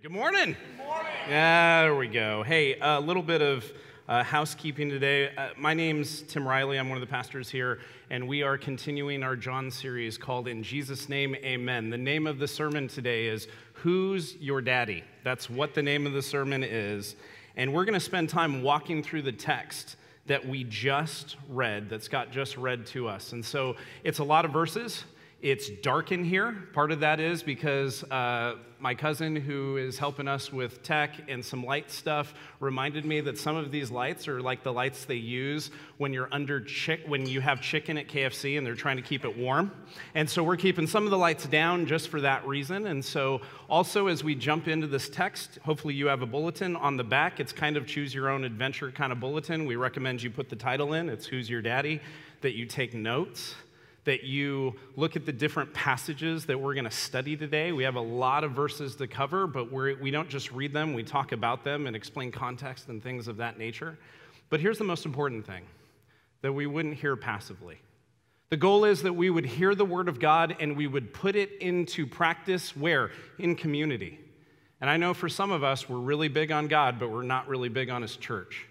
Good morning. Good morning. Yeah, there we go. Hey, a little bit of uh, housekeeping today. Uh, my name's Tim Riley. I'm one of the pastors here, and we are continuing our John series called In Jesus' Name, Amen. The name of the sermon today is Who's Your Daddy? That's what the name of the sermon is. And we're going to spend time walking through the text that we just read, that Scott just read to us. And so it's a lot of verses. It's dark in here. Part of that is because uh, my cousin, who is helping us with tech and some light stuff, reminded me that some of these lights are like the lights they use when you're under chick when you have chicken at KFC and they're trying to keep it warm. And so we're keeping some of the lights down just for that reason. And so also as we jump into this text, hopefully you have a bulletin on the back. It's kind of choose your own adventure kind of bulletin. We recommend you put the title in. It's Who's Your Daddy? That you take notes that you look at the different passages that we're going to study today. We have a lot of verses to cover, but we're, we don't just read them, we talk about them and explain context and things of that nature. But here's the most important thing that we wouldn't hear passively. The goal is that we would hear the word of God and we would put it into practice where? In community. And I know for some of us, we're really big on God, but we're not really big on His church.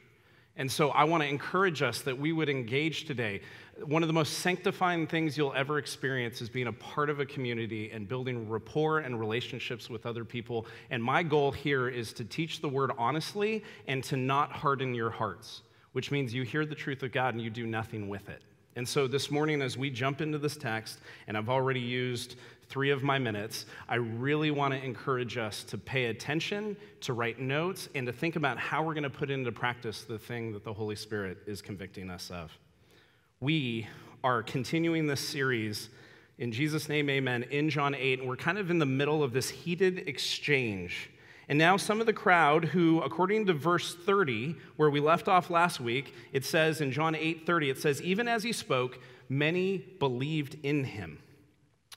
And so I want to encourage us that we would engage today. One of the most sanctifying things you'll ever experience is being a part of a community and building rapport and relationships with other people. And my goal here is to teach the word honestly and to not harden your hearts, which means you hear the truth of God and you do nothing with it. And so this morning, as we jump into this text, and I've already used three of my minutes, I really want to encourage us to pay attention, to write notes, and to think about how we're going to put into practice the thing that the Holy Spirit is convicting us of. We are continuing this series in Jesus' name, amen, in John 8, and we're kind of in the middle of this heated exchange. And now, some of the crowd who, according to verse 30, where we left off last week, it says in John 8 30, it says, Even as he spoke, many believed in him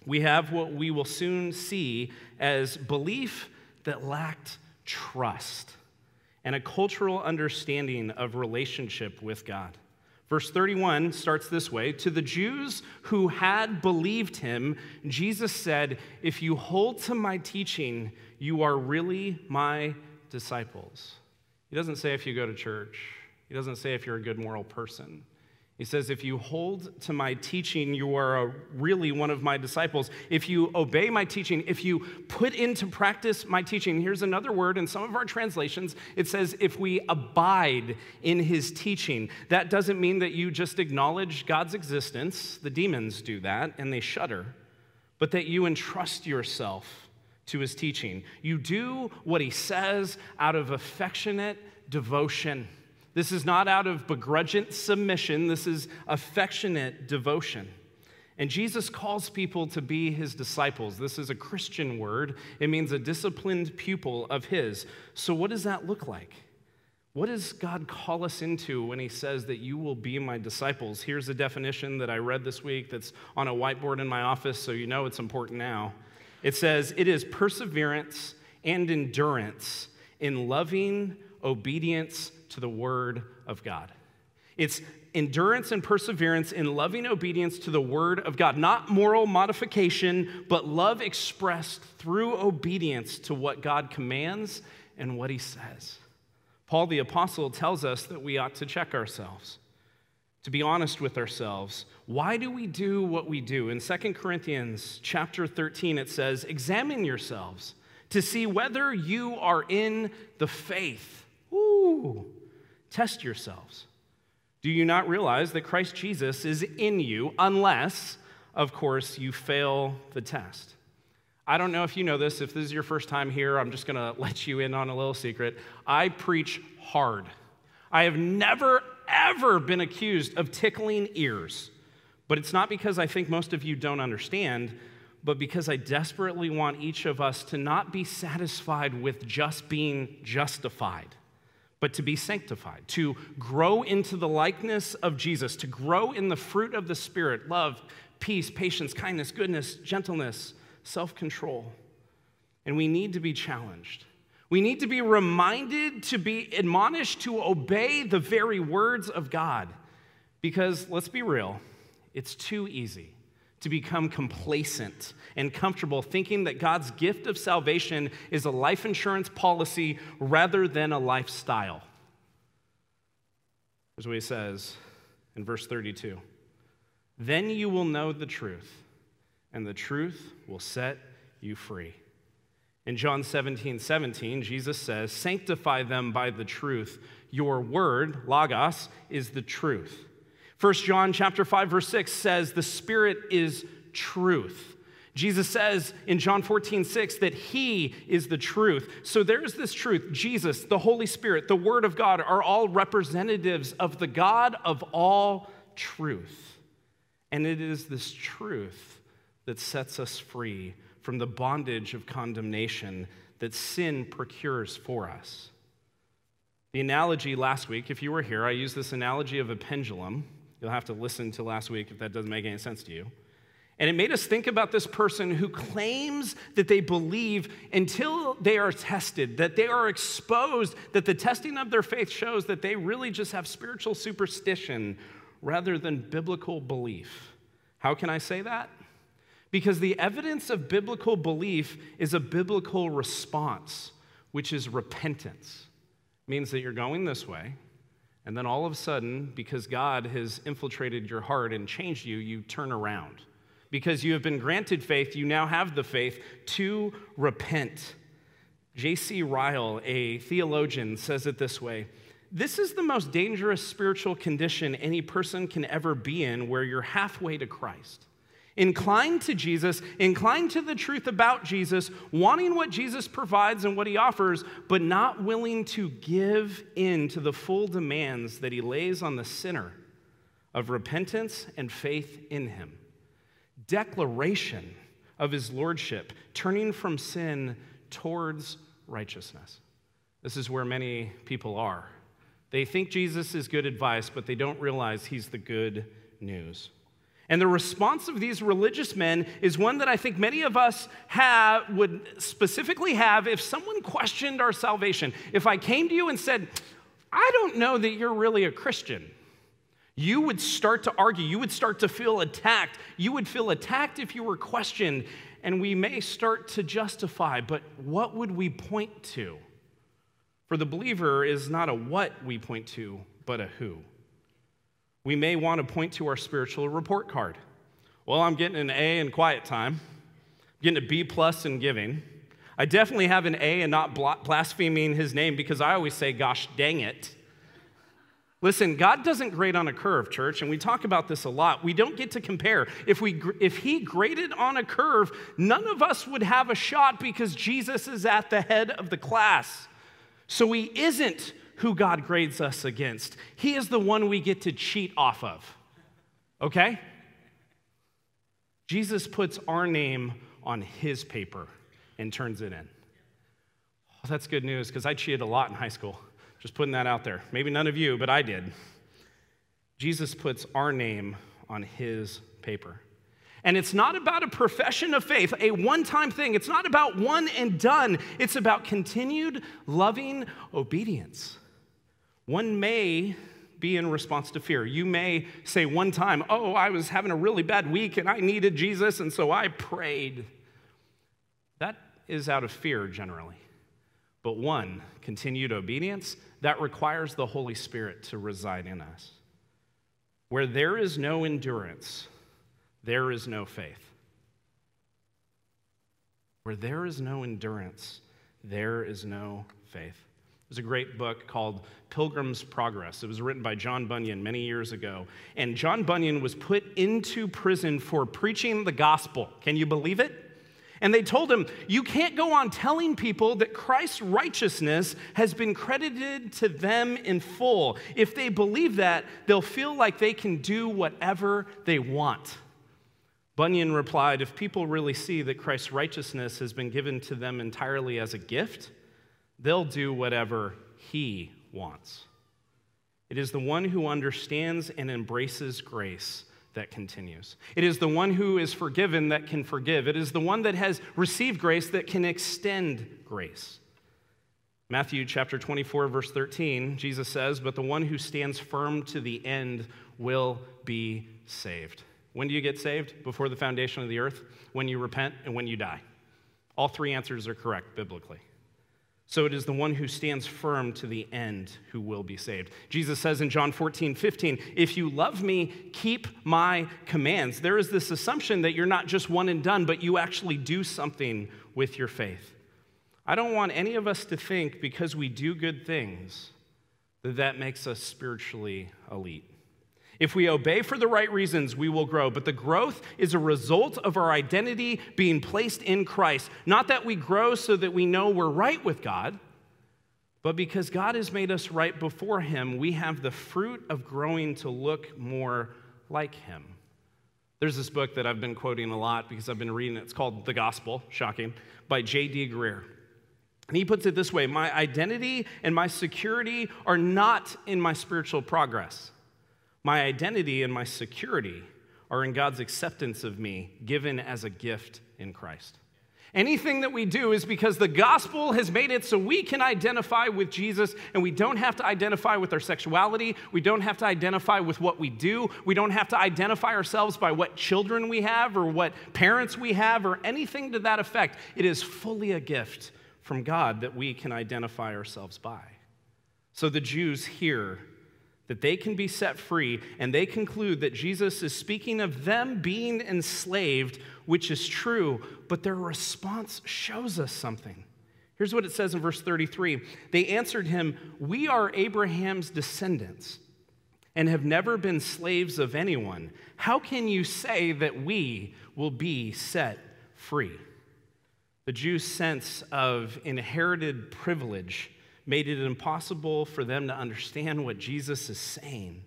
we have what we will soon see as belief that lacked trust and a cultural understanding of relationship with God. Verse 31 starts this way To the Jews who had believed him, Jesus said, If you hold to my teaching, you are really my disciples. He doesn't say if you go to church, he doesn't say if you're a good moral person. He says, If you hold to my teaching, you are a, really one of my disciples. If you obey my teaching, if you put into practice my teaching, here's another word in some of our translations. It says, If we abide in his teaching. That doesn't mean that you just acknowledge God's existence. The demons do that and they shudder, but that you entrust yourself to his teaching. You do what he says out of affectionate devotion. This is not out of begrudging submission, this is affectionate devotion. And Jesus calls people to be his disciples. This is a Christian word. It means a disciplined pupil of his. So, what does that look like? What does God call us into when he says that you will be my disciples? Here's a definition that I read this week that's on a whiteboard in my office, so you know it's important now. It says, It is perseverance and endurance in loving obedience to the Word of God. It's endurance and perseverance in loving obedience to the Word of God, not moral modification, but love expressed through obedience to what God commands and what He says. Paul the Apostle tells us that we ought to check ourselves, to be honest with ourselves. Why do we do what we do? In 2 Corinthians chapter 13, it says, Examine yourselves to see whether you are in the faith. Ooh. Test yourselves. Do you not realize that Christ Jesus is in you unless, of course, you fail the test? I don't know if you know this. If this is your first time here, I'm just going to let you in on a little secret. I preach hard. I have never, ever been accused of tickling ears. But it's not because I think most of you don't understand, but because I desperately want each of us to not be satisfied with just being justified but to be sanctified, to grow into the likeness of Jesus, to grow in the fruit of the Spirit love, peace, patience, kindness, goodness, gentleness, self control. And we need to be challenged. We need to be reminded to be admonished to obey the very words of God. Because let's be real, it's too easy to become complacent and comfortable, thinking that God's gift of salvation is a life insurance policy rather than a lifestyle. Here's what he says in verse 32 Then you will know the truth, and the truth will set you free. In John 17, 17, Jesus says, Sanctify them by the truth. Your word, logos, is the truth. 1 John chapter 5 verse 6 says the spirit is truth. Jesus says in John 14, 6 that He is the truth. So there's this truth. Jesus, the Holy Spirit, the Word of God are all representatives of the God of all truth. And it is this truth that sets us free from the bondage of condemnation that sin procures for us. The analogy last week, if you were here, I used this analogy of a pendulum. You'll have to listen to last week if that doesn't make any sense to you. And it made us think about this person who claims that they believe until they are tested, that they are exposed, that the testing of their faith shows that they really just have spiritual superstition rather than biblical belief. How can I say that? Because the evidence of biblical belief is a biblical response, which is repentance. It means that you're going this way, and then all of a sudden, because God has infiltrated your heart and changed you, you turn around. Because you have been granted faith, you now have the faith to repent. J.C. Ryle, a theologian, says it this way This is the most dangerous spiritual condition any person can ever be in, where you're halfway to Christ. Inclined to Jesus, inclined to the truth about Jesus, wanting what Jesus provides and what he offers, but not willing to give in to the full demands that he lays on the sinner of repentance and faith in him declaration of his lordship, turning from sin towards righteousness. This is where many people are. They think Jesus is good advice, but they don't realize he's the good news. And the response of these religious men is one that I think many of us have, would specifically have if someone questioned our salvation. If I came to you and said, I don't know that you're really a Christian you would start to argue. You would start to feel attacked. You would feel attacked if you were questioned, and we may start to justify, but what would we point to? For the believer is not a what we point to, but a who. We may want to point to our spiritual report card. Well, I'm getting an A in quiet time, I'm getting a B plus in giving. I definitely have an A in not blaspheming his name because I always say, gosh dang it. Listen, God doesn't grade on a curve, church, and we talk about this a lot. We don't get to compare. If, we, if He graded on a curve, none of us would have a shot because Jesus is at the head of the class. So He isn't who God grades us against, He is the one we get to cheat off of. Okay? Jesus puts our name on His paper and turns it in. Oh, that's good news because I cheated a lot in high school. Just putting that out there. Maybe none of you, but I did. Jesus puts our name on his paper. And it's not about a profession of faith, a one time thing. It's not about one and done. It's about continued loving obedience. One may be in response to fear. You may say one time, Oh, I was having a really bad week and I needed Jesus, and so I prayed. That is out of fear generally. But one, continued obedience, that requires the Holy Spirit to reside in us. Where there is no endurance, there is no faith. Where there is no endurance, there is no faith. There's a great book called Pilgrim's Progress. It was written by John Bunyan many years ago. And John Bunyan was put into prison for preaching the gospel. Can you believe it? And they told him, You can't go on telling people that Christ's righteousness has been credited to them in full. If they believe that, they'll feel like they can do whatever they want. Bunyan replied, If people really see that Christ's righteousness has been given to them entirely as a gift, they'll do whatever he wants. It is the one who understands and embraces grace that continues. It is the one who is forgiven that can forgive. It is the one that has received grace that can extend grace. Matthew chapter 24, verse 13, Jesus says, But the one who stands firm to the end will be saved. When do you get saved? Before the foundation of the earth, when you repent, and when you die. All three answers are correct biblically. So it is the one who stands firm to the end who will be saved. Jesus says in John 14, 15, If you love me, keep my commands. There is this assumption that you're not just one and done, but you actually do something with your faith. I don't want any of us to think because we do good things that that makes us spiritually elite. If we obey for the right reasons, we will grow. But the growth is a result of our identity being placed in Christ. Not that we grow so that we know we're right with God, but because God has made us right before Him, we have the fruit of growing to look more like Him. There's this book that I've been quoting a lot because I've been reading it. It's called The Gospel, shocking, by J.D. Greear. And he puts it this way My identity and my security are not in my spiritual progress. My identity and my security are in God's acceptance of me, given as a gift in Christ. Anything that we do is because the gospel has made it so we can identify with Jesus and we don't have to identify with our sexuality. We don't have to identify with what we do. We don't have to identify ourselves by what children we have or what parents we have or anything to that effect. It is fully a gift from God that we can identify ourselves by. So the Jews hear that they can be set free, and they conclude that Jesus is speaking of them being enslaved, which is true, but their response shows us something. Here's what it says in verse 33 They answered him, We are Abraham's descendants and have never been slaves of anyone. How can you say that we will be set free? The Jews' sense of inherited privilege made it impossible for them to understand what Jesus is saying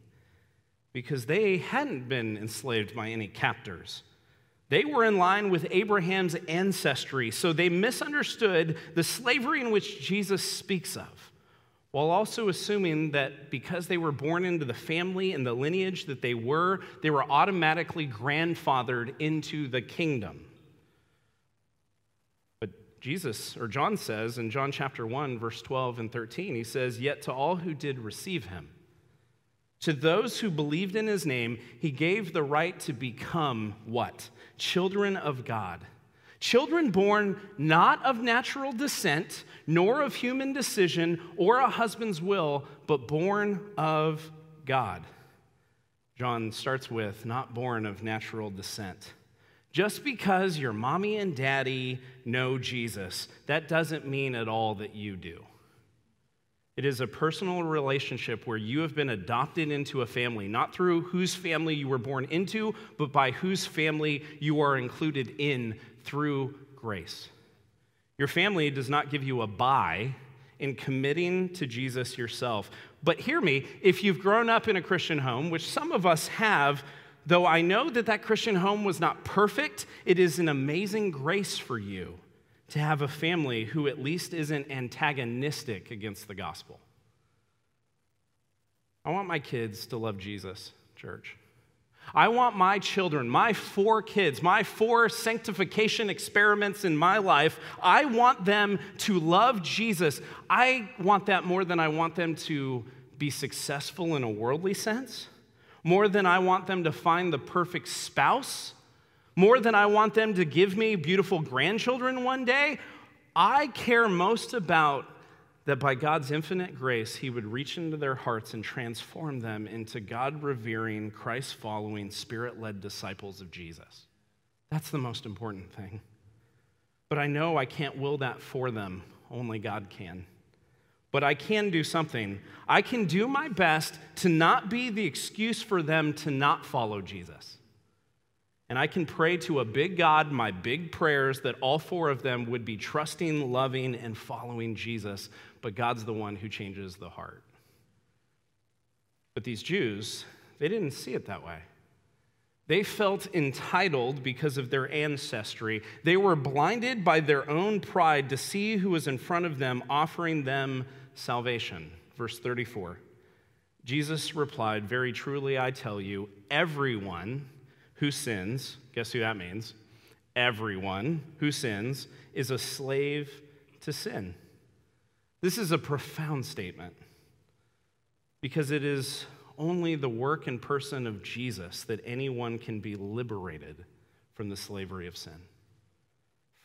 because they hadn't been enslaved by any captors. They were in line with Abraham's ancestry, so they misunderstood the slavery in which Jesus speaks of, while also assuming that because they were born into the family and the lineage that they were, they were automatically grandfathered into the kingdom. Jesus, or John says in John chapter 1, verse 12 and 13, he says, Yet to all who did receive him, to those who believed in his name, he gave the right to become what? Children of God. Children born not of natural descent, nor of human decision or a husband's will, but born of God. John starts with, not born of natural descent. Just because your mommy and daddy know Jesus, that doesn't mean at all that you do. It is a personal relationship where you have been adopted into a family, not through whose family you were born into, but by whose family you are included in through grace. Your family does not give you a buy in committing to Jesus yourself. But hear me, if you've grown up in a Christian home, which some of us have, Though I know that that Christian home was not perfect, it is an amazing grace for you to have a family who at least isn't antagonistic against the gospel. I want my kids to love Jesus, church. I want my children, my four kids, my four sanctification experiments in my life, I want them to love Jesus. I want that more than I want them to be successful in a worldly sense more than I want them to find the perfect spouse, more than I want them to give me beautiful grandchildren one day. I care most about that by God's infinite grace, He would reach into their hearts and transform them into God revering, Christ following, spirit led disciples of Jesus. That's the most important thing. But I know I can't will that for them, only God can but I can do something. I can do my best to not be the excuse for them to not follow Jesus. And I can pray to a big God, my big prayers, that all four of them would be trusting, loving, and following Jesus. But God's the one who changes the heart. But these Jews, they didn't see it that way. They felt entitled because of their ancestry. They were blinded by their own pride to see who was in front of them offering them salvation. Verse 34. Jesus replied, Very truly I tell you, everyone who sins, guess who that means? Everyone who sins is a slave to sin. This is a profound statement because it is only the work and person of Jesus that anyone can be liberated from the slavery of sin.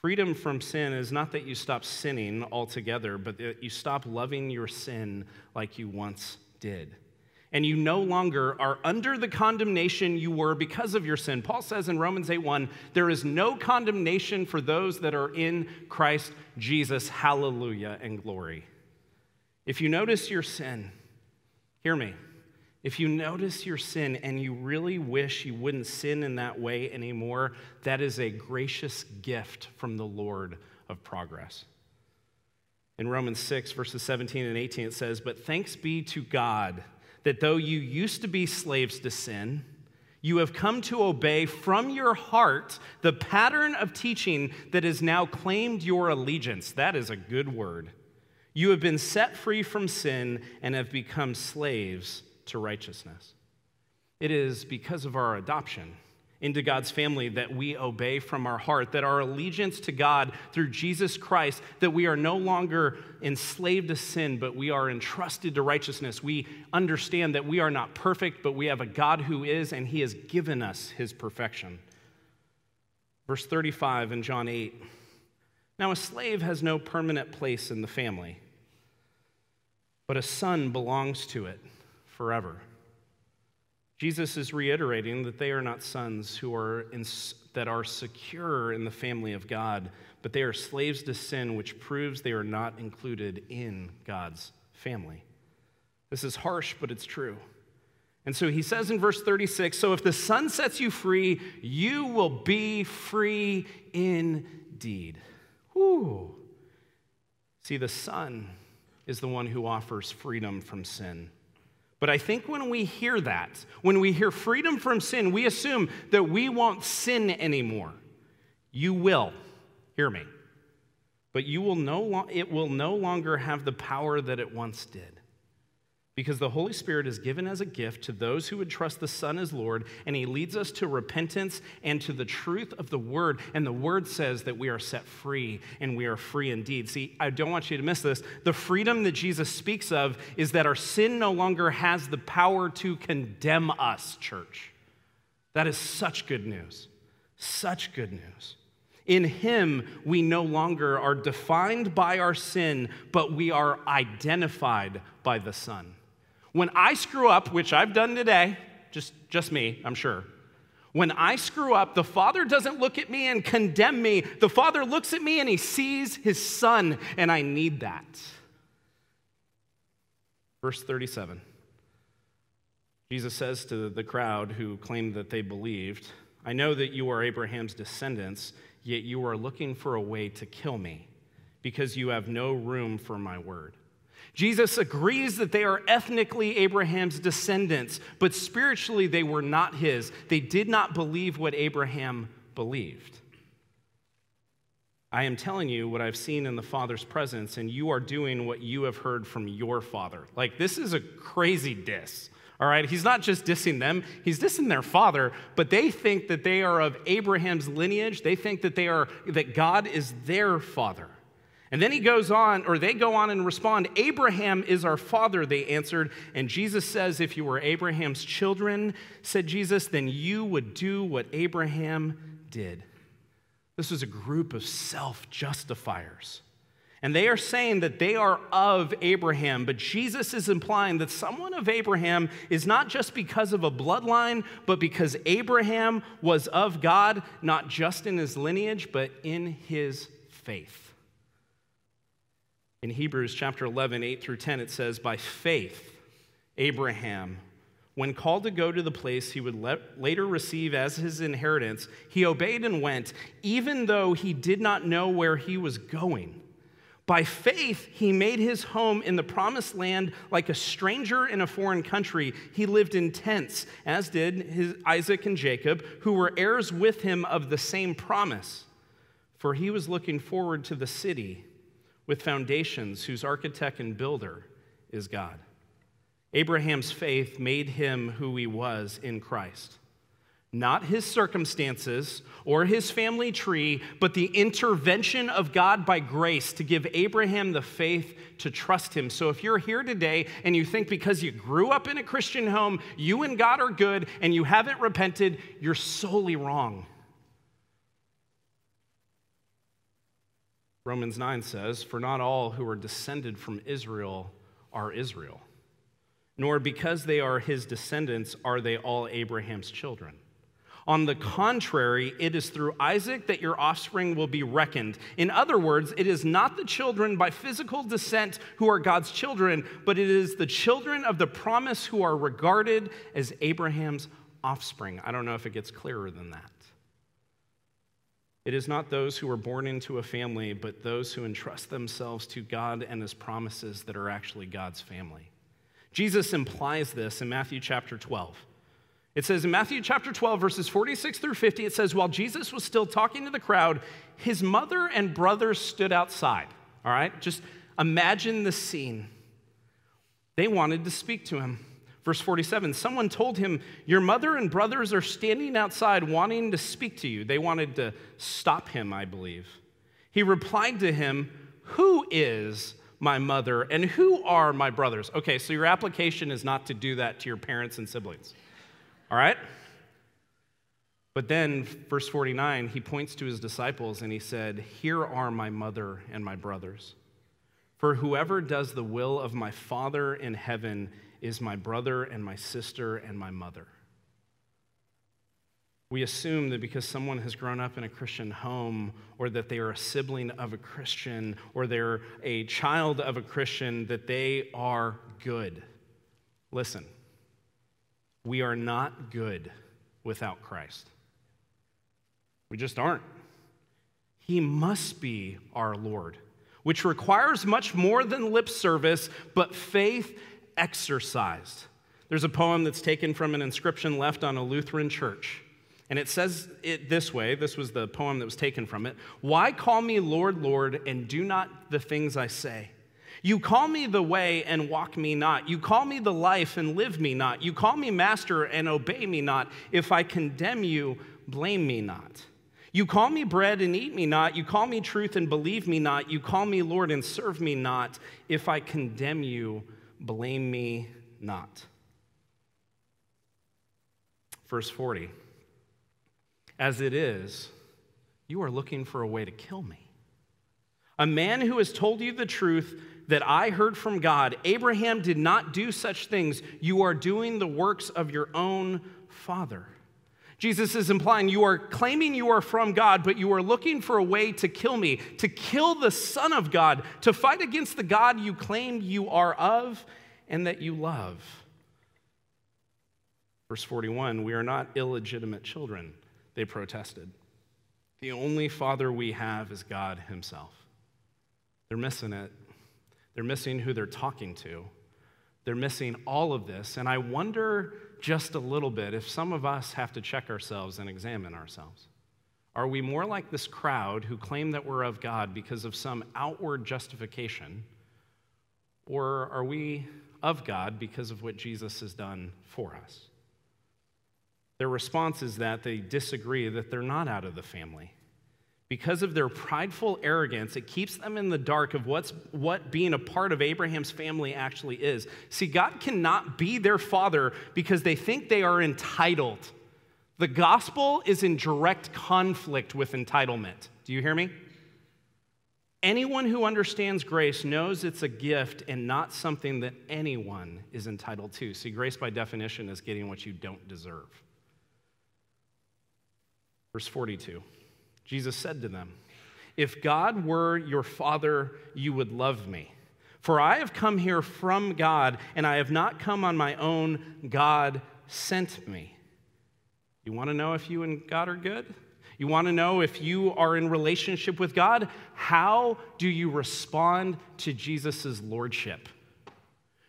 Freedom from sin is not that you stop sinning altogether, but that you stop loving your sin like you once did. And you no longer are under the condemnation you were because of your sin. Paul says in Romans 8:1, there is no condemnation for those that are in Christ Jesus. Hallelujah and glory. If you notice your sin, hear me. If you notice your sin and you really wish you wouldn't sin in that way anymore, that is a gracious gift from the Lord of progress. In Romans 6, verses 17 and 18, it says, But thanks be to God that though you used to be slaves to sin, you have come to obey from your heart the pattern of teaching that has now claimed your allegiance. That is a good word. You have been set free from sin and have become slaves to righteousness. It is because of our adoption into God's family that we obey from our heart, that our allegiance to God through Jesus Christ, that we are no longer enslaved to sin, but we are entrusted to righteousness. We understand that we are not perfect, but we have a God who is, and He has given us His perfection. Verse 35 in John 8 Now a slave has no permanent place in the family, but a son belongs to it forever. Jesus is reiterating that they are not sons who are in, that are secure in the family of God, but they are slaves to sin, which proves they are not included in God's family. This is harsh, but it's true. And so he says in verse 36 So if the Son sets you free, you will be free indeed. Whew. See, the Son is the one who offers freedom from sin. But I think when we hear that, when we hear freedom from sin, we assume that we won't sin anymore. You will. Hear me. But you will no lo- it will no longer have the power that it once did because the Holy Spirit is given as a gift to those who would trust the Son as Lord, and He leads us to repentance and to the truth of the Word. And the Word says that we are set free, and we are free indeed. See, I don't want you to miss this. The freedom that Jesus speaks of is that our sin no longer has the power to condemn us, church. That is such good news. Such good news. In Him, we no longer are defined by our sin, but we are identified by the Son. When I screw up, which I've done today, just, just me, I'm sure. When I screw up, the Father doesn't look at me and condemn me. The Father looks at me and he sees his Son, and I need that. Verse 37 Jesus says to the crowd who claimed that they believed, I know that you are Abraham's descendants, yet you are looking for a way to kill me because you have no room for my word. Jesus agrees that they are ethnically Abraham's descendants, but spiritually they were not his. They did not believe what Abraham believed. I am telling you what I've seen in the Father's presence, and you are doing what you have heard from your Father. Like, this is a crazy diss. All right, he's not just dissing them, he's dissing their father, but they think that they are of Abraham's lineage. They think that they are that God is their father. And then he goes on, or they go on and respond, Abraham is our father, they answered. And Jesus says, If you were Abraham's children, said Jesus, then you would do what Abraham did. This was a group of self justifiers. And they are saying that they are of Abraham, but Jesus is implying that someone of Abraham is not just because of a bloodline, but because Abraham was of God, not just in his lineage, but in his faith. In Hebrews chapter 11, 8 through 10, it says, By faith, Abraham, when called to go to the place he would later receive as his inheritance, he obeyed and went, even though he did not know where he was going. By faith, he made his home in the promised land like a stranger in a foreign country. He lived in tents, as did his Isaac and Jacob, who were heirs with him of the same promise. For he was looking forward to the city with foundations whose architect and builder is God. Abraham's faith made him who he was in Christ. not his circumstances or his family tree, but the intervention of God by grace to give Abraham the faith to trust him. So if you're here today and you think because you grew up in a Christian home, you and God are good and you haven't repented, you're solely wrong. Romans 9 says, For not all who are descended from Israel are Israel, nor because they are his descendants are they all Abraham's children. On the contrary, it is through Isaac that your offspring will be reckoned. In other words, it is not the children by physical descent who are God's children, but it is the children of the promise who are regarded as Abraham's offspring. I don't know if it gets clearer than that. It is not those who are born into a family, but those who entrust themselves to God and his promises that are actually God's family. Jesus implies this in Matthew chapter 12. It says in Matthew chapter 12, verses 46 through 50, it says, While Jesus was still talking to the crowd, his mother and brothers stood outside. All right? Just imagine the scene. They wanted to speak to him. Verse 47 Someone told him, Your mother and brothers are standing outside wanting to speak to you. They wanted to stop him, I believe. He replied to him, Who is my mother and who are my brothers? Okay, so your application is not to do that to your parents and siblings. All right? But then, verse 49, he points to his disciples and he said, Here are my mother and my brothers. For whoever does the will of my Father in heaven is my brother and my sister and my mother. We assume that because someone has grown up in a Christian home, or that they are a sibling of a Christian, or they're a child of a Christian, that they are good. Listen, we are not good without Christ. We just aren't. He must be our Lord, which requires much more than lip service, but faith exercised. There's a poem that's taken from an inscription left on a Lutheran church. And it says it this way this was the poem that was taken from it Why call me Lord, Lord, and do not the things I say? You call me the way and walk me not. You call me the life and live me not. You call me master and obey me not. If I condemn you, blame me not. You call me bread and eat me not. You call me truth and believe me not. You call me Lord and serve me not. If I condemn you, blame me not. Verse 40 As it is, you are looking for a way to kill me. A man who has told you the truth that I heard from God. Abraham did not do such things. You are doing the works of your own father. Jesus is implying you are claiming you are from God, but you are looking for a way to kill me, to kill the Son of God, to fight against the God you claim you are of and that you love. Verse 41 We are not illegitimate children, they protested. The only father we have is God Himself. They're missing it. They're missing who they're talking to. They're missing all of this. And I wonder just a little bit if some of us have to check ourselves and examine ourselves. Are we more like this crowd who claim that we're of God because of some outward justification? Or are we of God because of what Jesus has done for us? Their response is that they disagree, that they're not out of the family. Because of their prideful arrogance, it keeps them in the dark of what's, what being a part of Abraham's family actually is. See, God cannot be their father because they think they are entitled. The gospel is in direct conflict with entitlement. Do you hear me? Anyone who understands grace knows it's a gift and not something that anyone is entitled to. See, grace by definition is getting what you don't deserve. Verse 42. Jesus said to them, If God were your father, you would love me. For I have come here from God, and I have not come on my own. God sent me. You want to know if you and God are good? You want to know if you are in relationship with God? How do you respond to Jesus' lordship?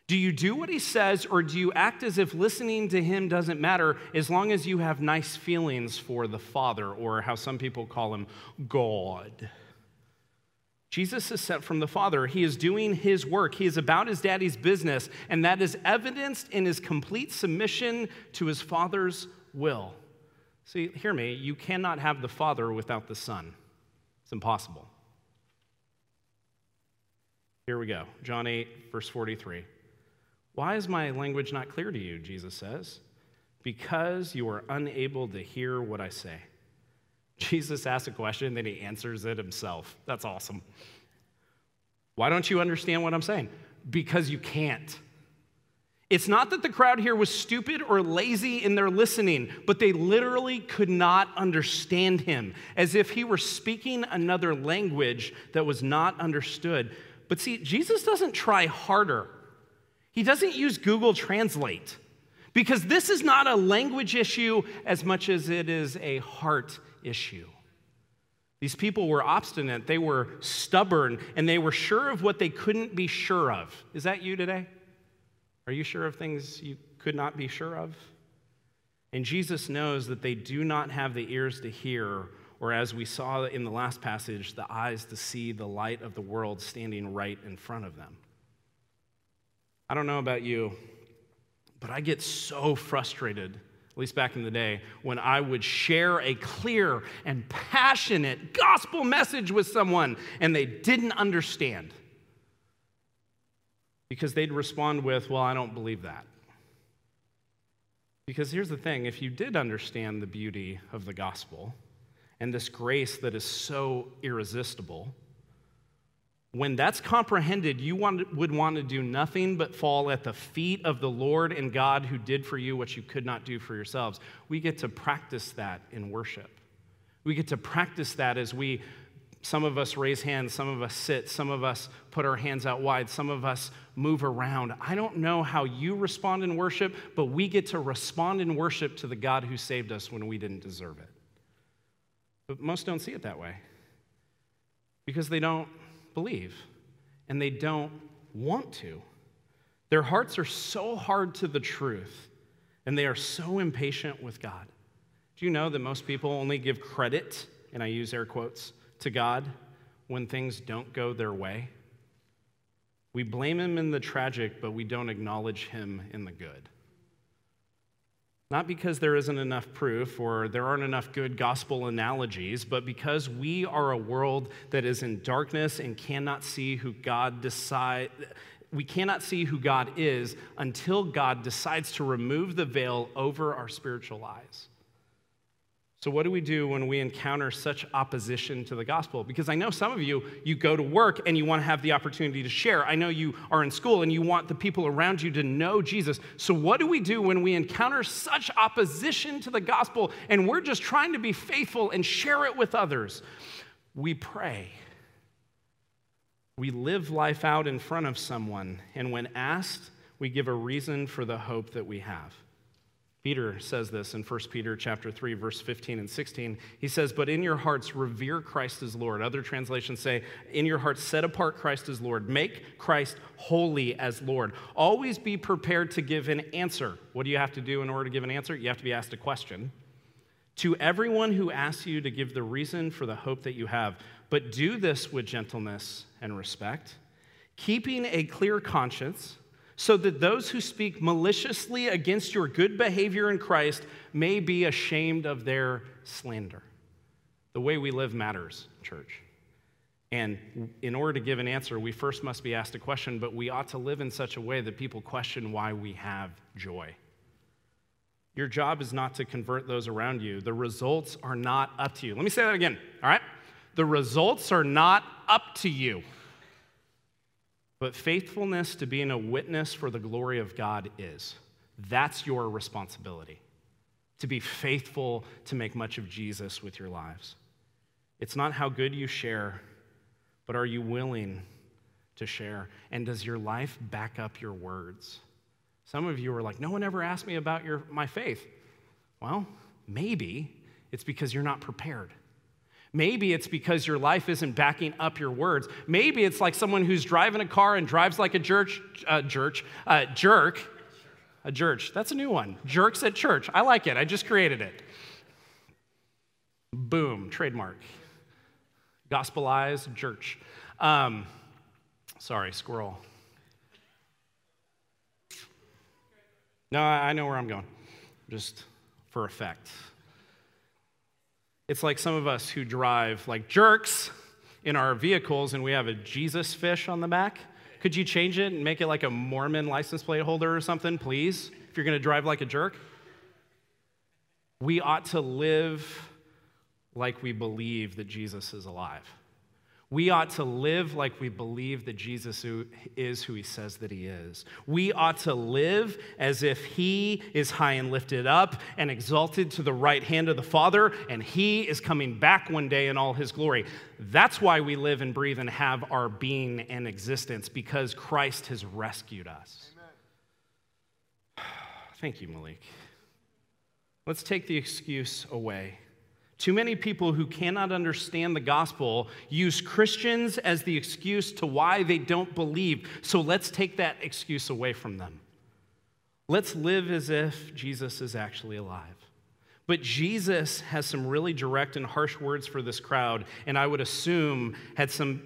Do you do what he says, or do you act as if listening to him doesn't matter as long as you have nice feelings for the Father, or how some people call him God? Jesus is sent from the Father. He is doing his work. He is about his daddy's business, and that is evidenced in his complete submission to his Father's will. See, hear me, you cannot have the Father without the Son. It's impossible. Here we go. John 8, verse 43. Why is my language not clear to you? Jesus says. Because you are unable to hear what I say. Jesus asks a question, then he answers it himself. That's awesome. Why don't you understand what I'm saying? Because you can't. It's not that the crowd here was stupid or lazy in their listening, but they literally could not understand him, as if he were speaking another language that was not understood. But see, Jesus doesn't try harder, he doesn't use Google Translate, because this is not a language issue as much as it is a heart issue. These people were obstinate, they were stubborn, and they were sure of what they couldn't be sure of. Is that you today? Are you sure of things you could not be sure of? And Jesus knows that they do not have the ears to hear, or as we saw in the last passage, the eyes to see the light of the world standing right in front of them. I don't know about you, but I get so frustrated, at least back in the day, when I would share a clear and passionate gospel message with someone and they didn't understand because they'd respond with, Well, I don't believe that. Because here's the thing if you did understand the beauty of the gospel and this grace that is so irresistible, when that's comprehended, you want, would want to do nothing but fall at the feet of the Lord and God who did for you what you could not do for yourselves. We get to practice that in worship. We get to practice that as we some of us raise hands, some of us sit, some of us put our hands out wide, some of us move around. I don't know how you respond in worship, but we get to respond in worship to the God who saved us when we didn't deserve it. But most don't see it that way because they don't believe and they don't want to. Their hearts are so hard to the truth and they are so impatient with God. Do you know that most people only give credit, and I use air quotes, to God when things don't go their way. We blame him in the tragic, but we don't acknowledge him in the good. Not because there isn't enough proof or there aren't enough good gospel analogies, but because we are a world that is in darkness and cannot see who God decide we cannot see who God is until God decides to remove the veil over our spiritual eyes. So, what do we do when we encounter such opposition to the gospel? Because I know some of you, you go to work and you want to have the opportunity to share. I know you are in school and you want the people around you to know Jesus. So, what do we do when we encounter such opposition to the gospel and we're just trying to be faithful and share it with others? We pray. We live life out in front of someone, and when asked, we give a reason for the hope that we have. Peter says this in 1 Peter chapter 3 verse 15 and 16. He says, "But in your hearts revere Christ as Lord." Other translations say, "In your hearts set apart Christ as Lord. Make Christ holy as Lord. Always be prepared to give an answer." What do you have to do in order to give an answer? You have to be asked a question. To everyone who asks you to give the reason for the hope that you have, but do this with gentleness and respect, keeping a clear conscience so that those who speak maliciously against your good behavior in Christ may be ashamed of their slander. The way we live matters, church. And in order to give an answer, we first must be asked a question, but we ought to live in such a way that people question why we have joy. Your job is not to convert those around you. The results are not up to you. Let me say that again, all right? The results are not up to you. But faithfulness to being a witness for the glory of God is. That's your responsibility. To be faithful to make much of Jesus with your lives. It's not how good you share, but are you willing to share? And does your life back up your words? Some of you are like, no one ever asked me about your, my faith. Well, maybe it's because you're not prepared. Maybe it's because your life isn't backing up your words. Maybe it's like someone who's driving a car and drives like a church, uh, church, uh, jerk. A jerk. That's a new one. Jerks at church. I like it. I just created it. Boom, trademark. Gospelized church. Um, sorry, squirrel. No, I know where I'm going, just for effect. It's like some of us who drive like jerks in our vehicles and we have a Jesus fish on the back. Could you change it and make it like a Mormon license plate holder or something, please? If you're going to drive like a jerk. We ought to live like we believe that Jesus is alive. We ought to live like we believe that Jesus is who he says that he is. We ought to live as if he is high and lifted up and exalted to the right hand of the Father, and he is coming back one day in all his glory. That's why we live and breathe and have our being and existence, because Christ has rescued us. Amen. Thank you, Malik. Let's take the excuse away. Too many people who cannot understand the gospel use Christians as the excuse to why they don't believe. So let's take that excuse away from them. Let's live as if Jesus is actually alive. But Jesus has some really direct and harsh words for this crowd, and I would assume had some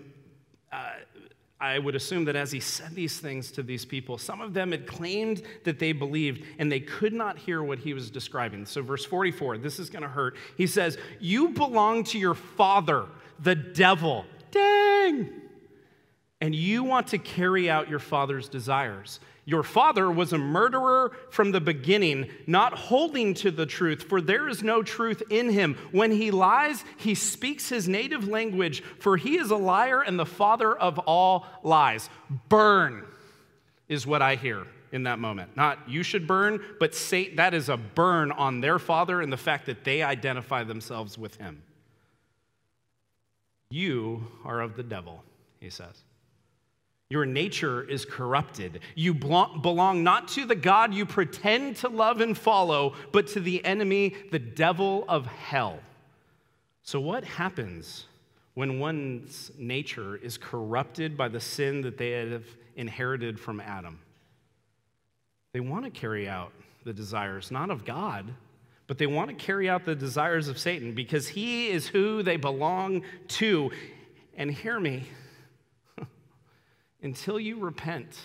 I would assume that as he said these things to these people, some of them had claimed that they believed and they could not hear what he was describing. So, verse 44, this is going to hurt. He says, You belong to your father, the devil. Dang! And you want to carry out your father's desires. Your father was a murderer from the beginning, not holding to the truth, for there is no truth in him. When he lies, he speaks his native language, for he is a liar and the father of all lies. Burn is what I hear in that moment. Not you should burn, but that is a burn on their father and the fact that they identify themselves with him. You are of the devil, he says. Your nature is corrupted. You belong not to the God you pretend to love and follow, but to the enemy, the devil of hell. So, what happens when one's nature is corrupted by the sin that they have inherited from Adam? They want to carry out the desires, not of God, but they want to carry out the desires of Satan because he is who they belong to. And hear me until you repent,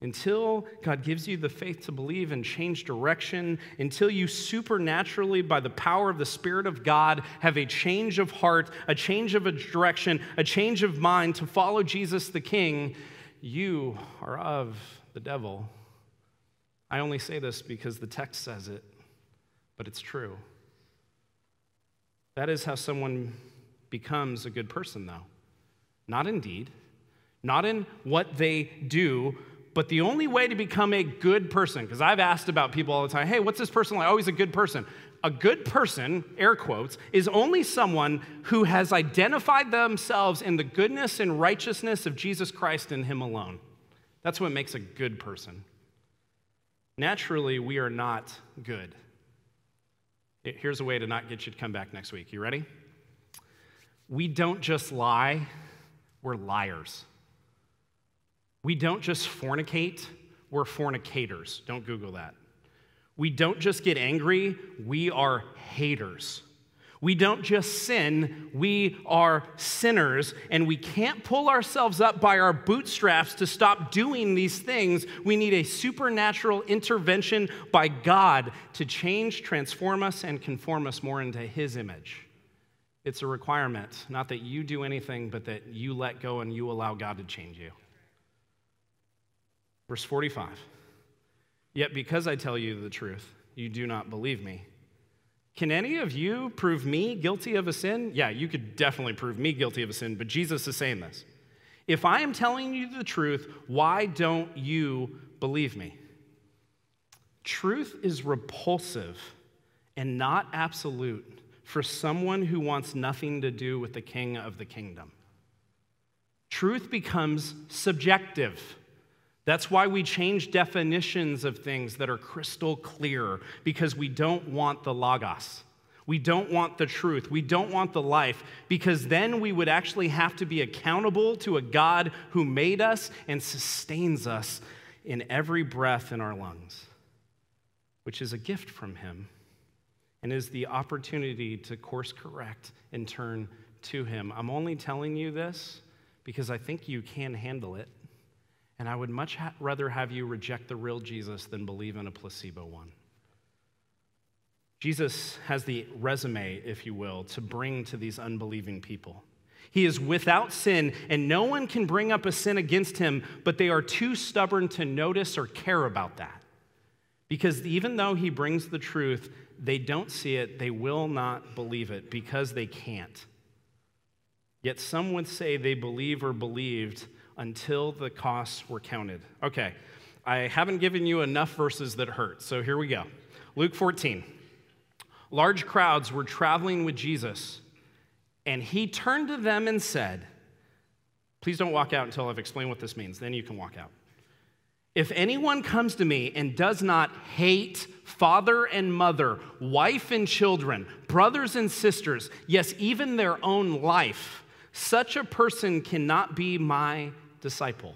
until God gives you the faith to believe and change direction, until you supernaturally, by the power of the Spirit of God, have a change of heart, a change of direction, a change of mind to follow Jesus the King, you are of the devil. I only say this because the text says it, but it's true. That is how someone becomes a good person, though. Not indeed not in what they do, but the only way to become a good person, because I've asked about people all the time, hey, what's this person like? Oh, a good person. A good person, air quotes, is only someone who has identified themselves in the goodness and righteousness of Jesus Christ and Him alone. That's what makes a good person. Naturally, we are not good. Here's a way to not get you to come back next week. You ready? We don't just lie, we're liars. We don't just fornicate, we're fornicators. Don't Google that. We don't just get angry, we are haters. We don't just sin, we are sinners, and we can't pull ourselves up by our bootstraps to stop doing these things. We need a supernatural intervention by God to change, transform us, and conform us more into His image. It's a requirement, not that you do anything, but that you let go and you allow God to change you. Verse 45 Yet because I tell you the truth, you do not believe me. Can any of you prove me guilty of a sin? Yeah, you could definitely prove me guilty of a sin, but Jesus is saying this. If I am telling you the truth, why don't you believe me? Truth is repulsive and not absolute for someone who wants nothing to do with the king of the kingdom. Truth becomes subjective. That's why we change definitions of things that are crystal clear, because we don't want the logos. We don't want the truth. We don't want the life, because then we would actually have to be accountable to a God who made us and sustains us in every breath in our lungs, which is a gift from Him and is the opportunity to course correct and turn to Him. I'm only telling you this because I think you can handle it. And I would much ha- rather have you reject the real Jesus than believe in a placebo one. Jesus has the resume, if you will, to bring to these unbelieving people. He is without sin, and no one can bring up a sin against him, but they are too stubborn to notice or care about that. Because even though he brings the truth, they don't see it, they will not believe it because they can't. Yet some would say they believe or believed until the costs were counted. Okay, I haven't given you enough verses that hurt, so here we go. Luke 14. Large crowds were traveling with Jesus, and he turned to them and said, Please don't walk out until I've explained what this means, then you can walk out. If anyone comes to me and does not hate father and mother, wife and children, brothers and sisters, yes, even their own life, such a person cannot be my disciple.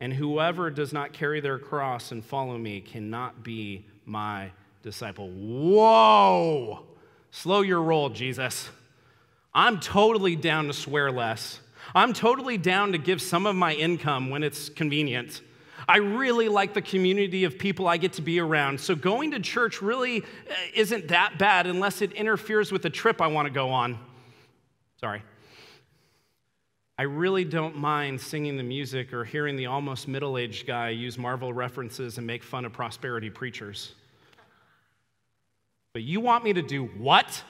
And whoever does not carry their cross and follow me cannot be my disciple. Whoa! Slow your roll, Jesus. I'm totally down to swear less. I'm totally down to give some of my income when it's convenient. I really like the community of people I get to be around. So going to church really uh, isn't that bad unless it interferes with the trip I want to go on. Sorry. I really don't mind singing the music or hearing the almost middle aged guy use Marvel references and make fun of prosperity preachers. But you want me to do what?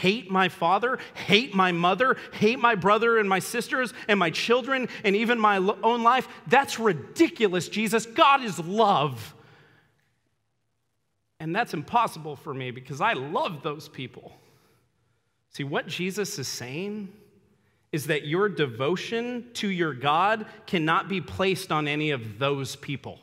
hate my father, hate my mother, hate my brother and my sisters and my children and even my own life, that's ridiculous, Jesus. God is love. And that's impossible for me because I love those people. See, what Jesus is saying is that your devotion to your God cannot be placed on any of those people.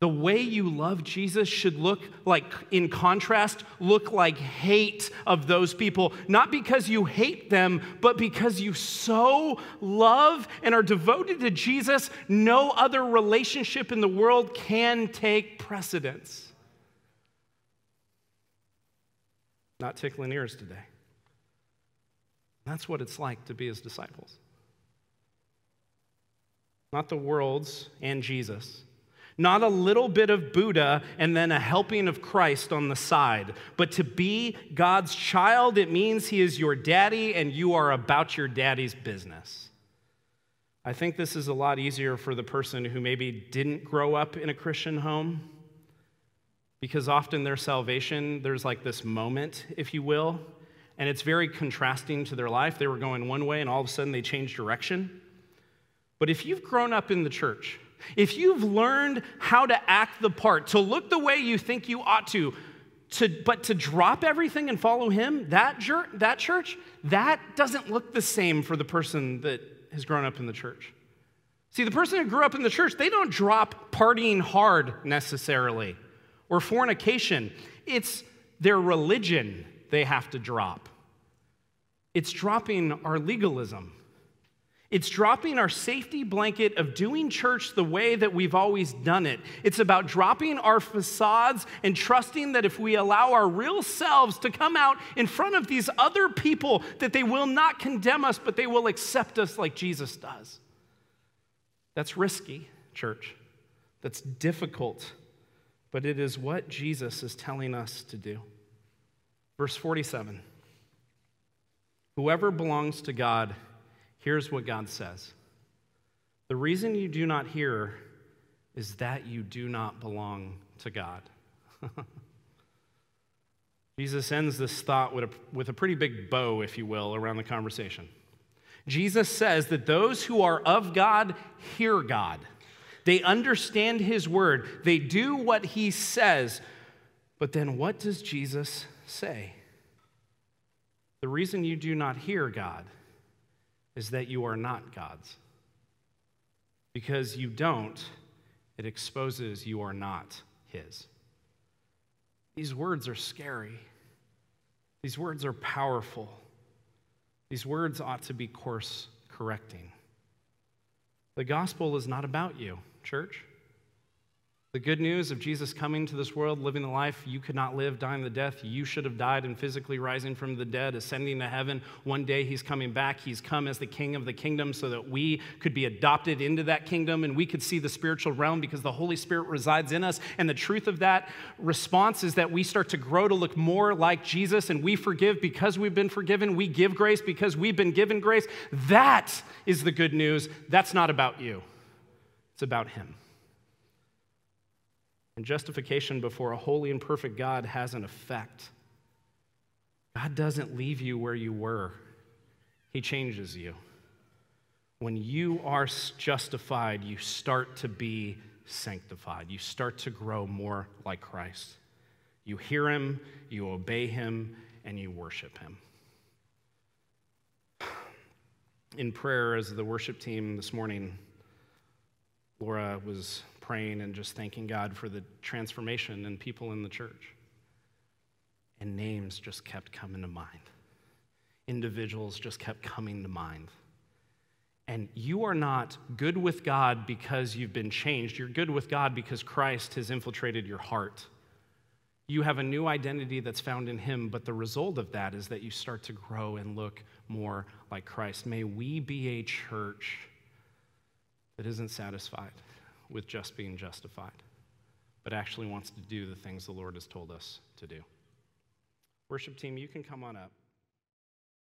The way you love Jesus should look like, in contrast, look like hate of those people, not because you hate them, but because you so love and are devoted to Jesus, no other relationship in the world can take precedence. Not tickling ears today. That's what it's like to be his disciples. Not the world's and Jesus not a little bit of Buddha and then a helping of Christ on the side. But to be God's child, it means He is your daddy and you are about your daddy's business. I think this is a lot easier for the person who maybe didn't grow up in a Christian home because often their salvation, there's like this moment, if you will, and it's very contrasting to their life. They were going one way and all of a sudden they changed direction. But if you've grown up in the church, if you've learned how to act the part, to look the way you think you ought to, to but to drop everything and follow him, that, that church, that doesn't look the same for the person that has grown up in the church. See, the person who grew up in the church, they don't drop partying hard necessarily or fornication. It's their religion they have to drop. It's dropping our legalism. It's dropping our safety blanket of doing church the way that we've always done it. It's about dropping our facades and trusting that if we allow our real selves to come out in front of these other people that they will not condemn us but they will accept us like Jesus does. That's risky, church. That's difficult, but it is what Jesus is telling us to do. Verse 47. Whoever belongs to God Here's what God says The reason you do not hear is that you do not belong to God. Jesus ends this thought with a, with a pretty big bow, if you will, around the conversation. Jesus says that those who are of God hear God. They understand his word. They do what he says. But then what does Jesus say? The reason you do not hear God is that you are not God's. Because you don't, it exposes you are not His. These words are scary. These words are powerful. These words ought to be course correcting. The gospel is not about you, church. The good news of Jesus coming to this world, living the life you could not live, dying the death you should have died, and physically rising from the dead, ascending to heaven. One day he's coming back. He's come as the king of the kingdom so that we could be adopted into that kingdom and we could see the spiritual realm because the Holy Spirit resides in us. And the truth of that response is that we start to grow to look more like Jesus and we forgive because we've been forgiven. We give grace because we've been given grace. That is the good news. That's not about you, it's about him. And justification before a holy and perfect God has an effect. God doesn't leave you where you were, He changes you. When you are justified, you start to be sanctified. You start to grow more like Christ. You hear Him, you obey Him, and you worship Him. In prayer, as the worship team this morning, Laura was praying and just thanking God for the transformation in people in the church. And names just kept coming to mind. Individuals just kept coming to mind. And you are not good with God because you've been changed. You're good with God because Christ has infiltrated your heart. You have a new identity that's found in Him, but the result of that is that you start to grow and look more like Christ. May we be a church that isn't satisfied with just being justified, but actually wants to do the things the Lord has told us to do. Worship team, you can come on up.